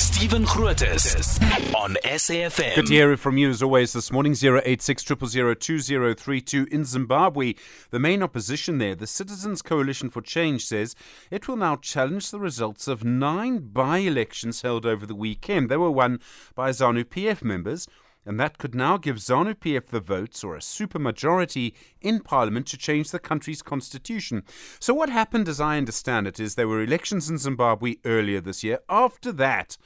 Stephen Grootes on SAFM. Good to hear from you as always this morning. 086 2032 in Zimbabwe. The main opposition there, the Citizens Coalition for Change, says it will now challenge the results of nine by elections held over the weekend. They were won by ZANU PF members and that could now give ZANU PF the votes or a supermajority in parliament to change the country's constitution. So, what happened, as I understand it, is there were elections in Zimbabwe earlier this year. After that,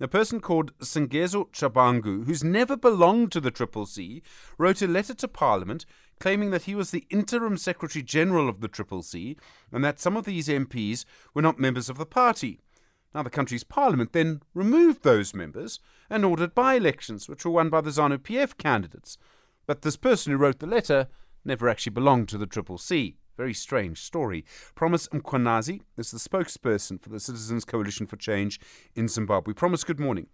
a person called Sengezo Tshabangu, who's never belonged to the Triple C, wrote a letter to Parliament claiming that he was the interim Secretary General of the Triple C and that some of these MPs were not members of the party. Now, the country's parliament then removed those members and ordered by elections, which were won by the ZANU PF candidates. But this person who wrote the letter never actually belonged to the Triple C. Very strange story. Promise Mkhwananzi is the spokesperson for the Citizens Coalition for Change in Zimbabwe. Promise, good morning.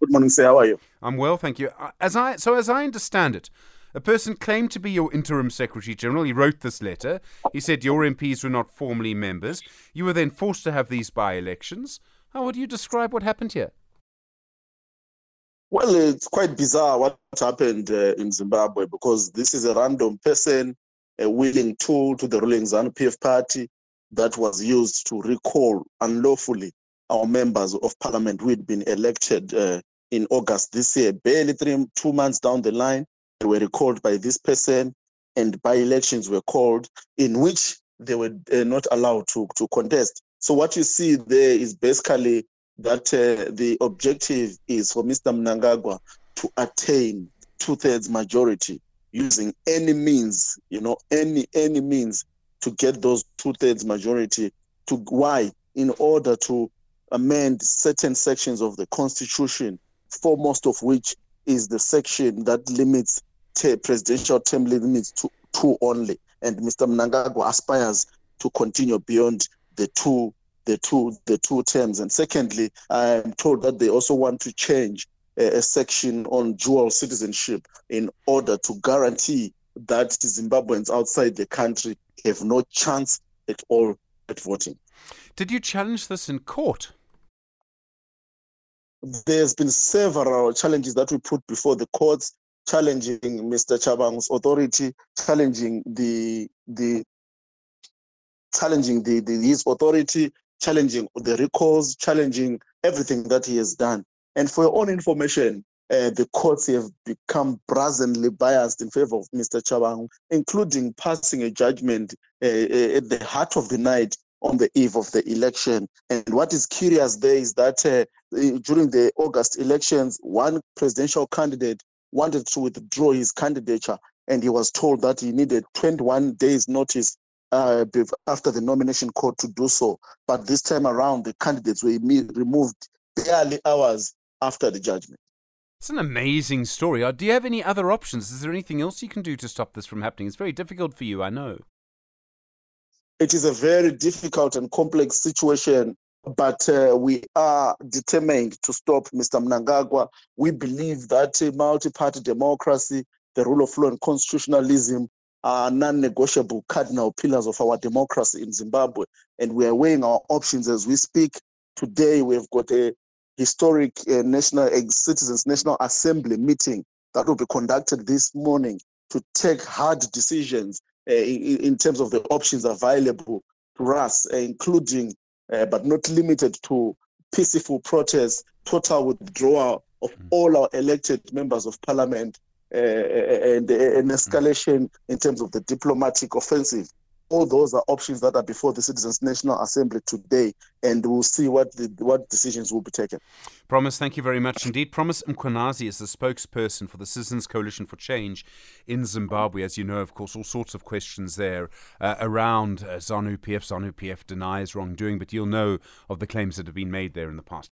Good morning, sir. How are you? I'm well, thank you. Uh, as I so as I understand it, a person claimed to be your interim secretary general. He wrote this letter. He said your MPs were not formally members. You were then forced to have these by elections. How would you describe what happened here? Well, it's quite bizarre what happened uh, in Zimbabwe because this is a random person, a willing tool to the ruling ZANU PF party that was used to recall unlawfully our members of parliament who had been elected uh, in August this year, barely three, two months down the line were recalled by this person and by elections were called in which they were uh, not allowed to, to contest. So what you see there is basically that uh, the objective is for Mr. Mnangagwa to attain two-thirds majority using any means, you know, any any means to get those two-thirds majority. To why? In order to amend certain sections of the constitution, foremost of which is the section that limits presidential term limits to two only, and Mr. Mnangagwa aspires to continue beyond the two the two the two terms. And secondly, I'm told that they also want to change a, a section on dual citizenship in order to guarantee that Zimbabweans outside the country have no chance at all at voting. Did you challenge this in court? There's been several challenges that we put before the courts challenging Mr. Chabang's authority, challenging the the challenging the, the his authority, challenging the recalls, challenging everything that he has done. And for your own information, uh, the courts have become brazenly biased in favor of Mr. Chabang, including passing a judgment uh, uh, at the heart of the night on the eve of the election. And what is curious there is that uh, during the August elections, one presidential candidate wanted to withdraw his candidature and he was told that he needed 21 days notice uh, after the nomination court to do so. But this time around, the candidates were removed barely hours after the judgment. It's an amazing story. Uh, do you have any other options? Is there anything else you can do to stop this from happening? It's very difficult for you, I know. It is a very difficult and complex situation but uh, we are determined to stop Mr. Mnangagwa. We believe that multi-party democracy, the rule of law and constitutionalism are non-negotiable cardinal pillars of our democracy in Zimbabwe. And we are weighing our options as we speak. Today, we've got a historic uh, national uh, citizens national assembly meeting that will be conducted this morning to take hard decisions uh, in, in, terms of the options available to us, uh, including uh, but not limited to peaceful protests, total withdrawal of mm. all our elected members of parliament, uh, and an escalation in terms of the diplomatic offensive. All those are options that are before the Citizens National Assembly today, and we'll see what the, what decisions will be taken. Promise, thank you very much indeed. Promise Mkhwananzi is the spokesperson for the Citizens Coalition for Change in Zimbabwe. As you know, of course, all sorts of questions there uh, around uh, ZANU PF. ZANU PF denies wrongdoing, but you'll know of the claims that have been made there in the past.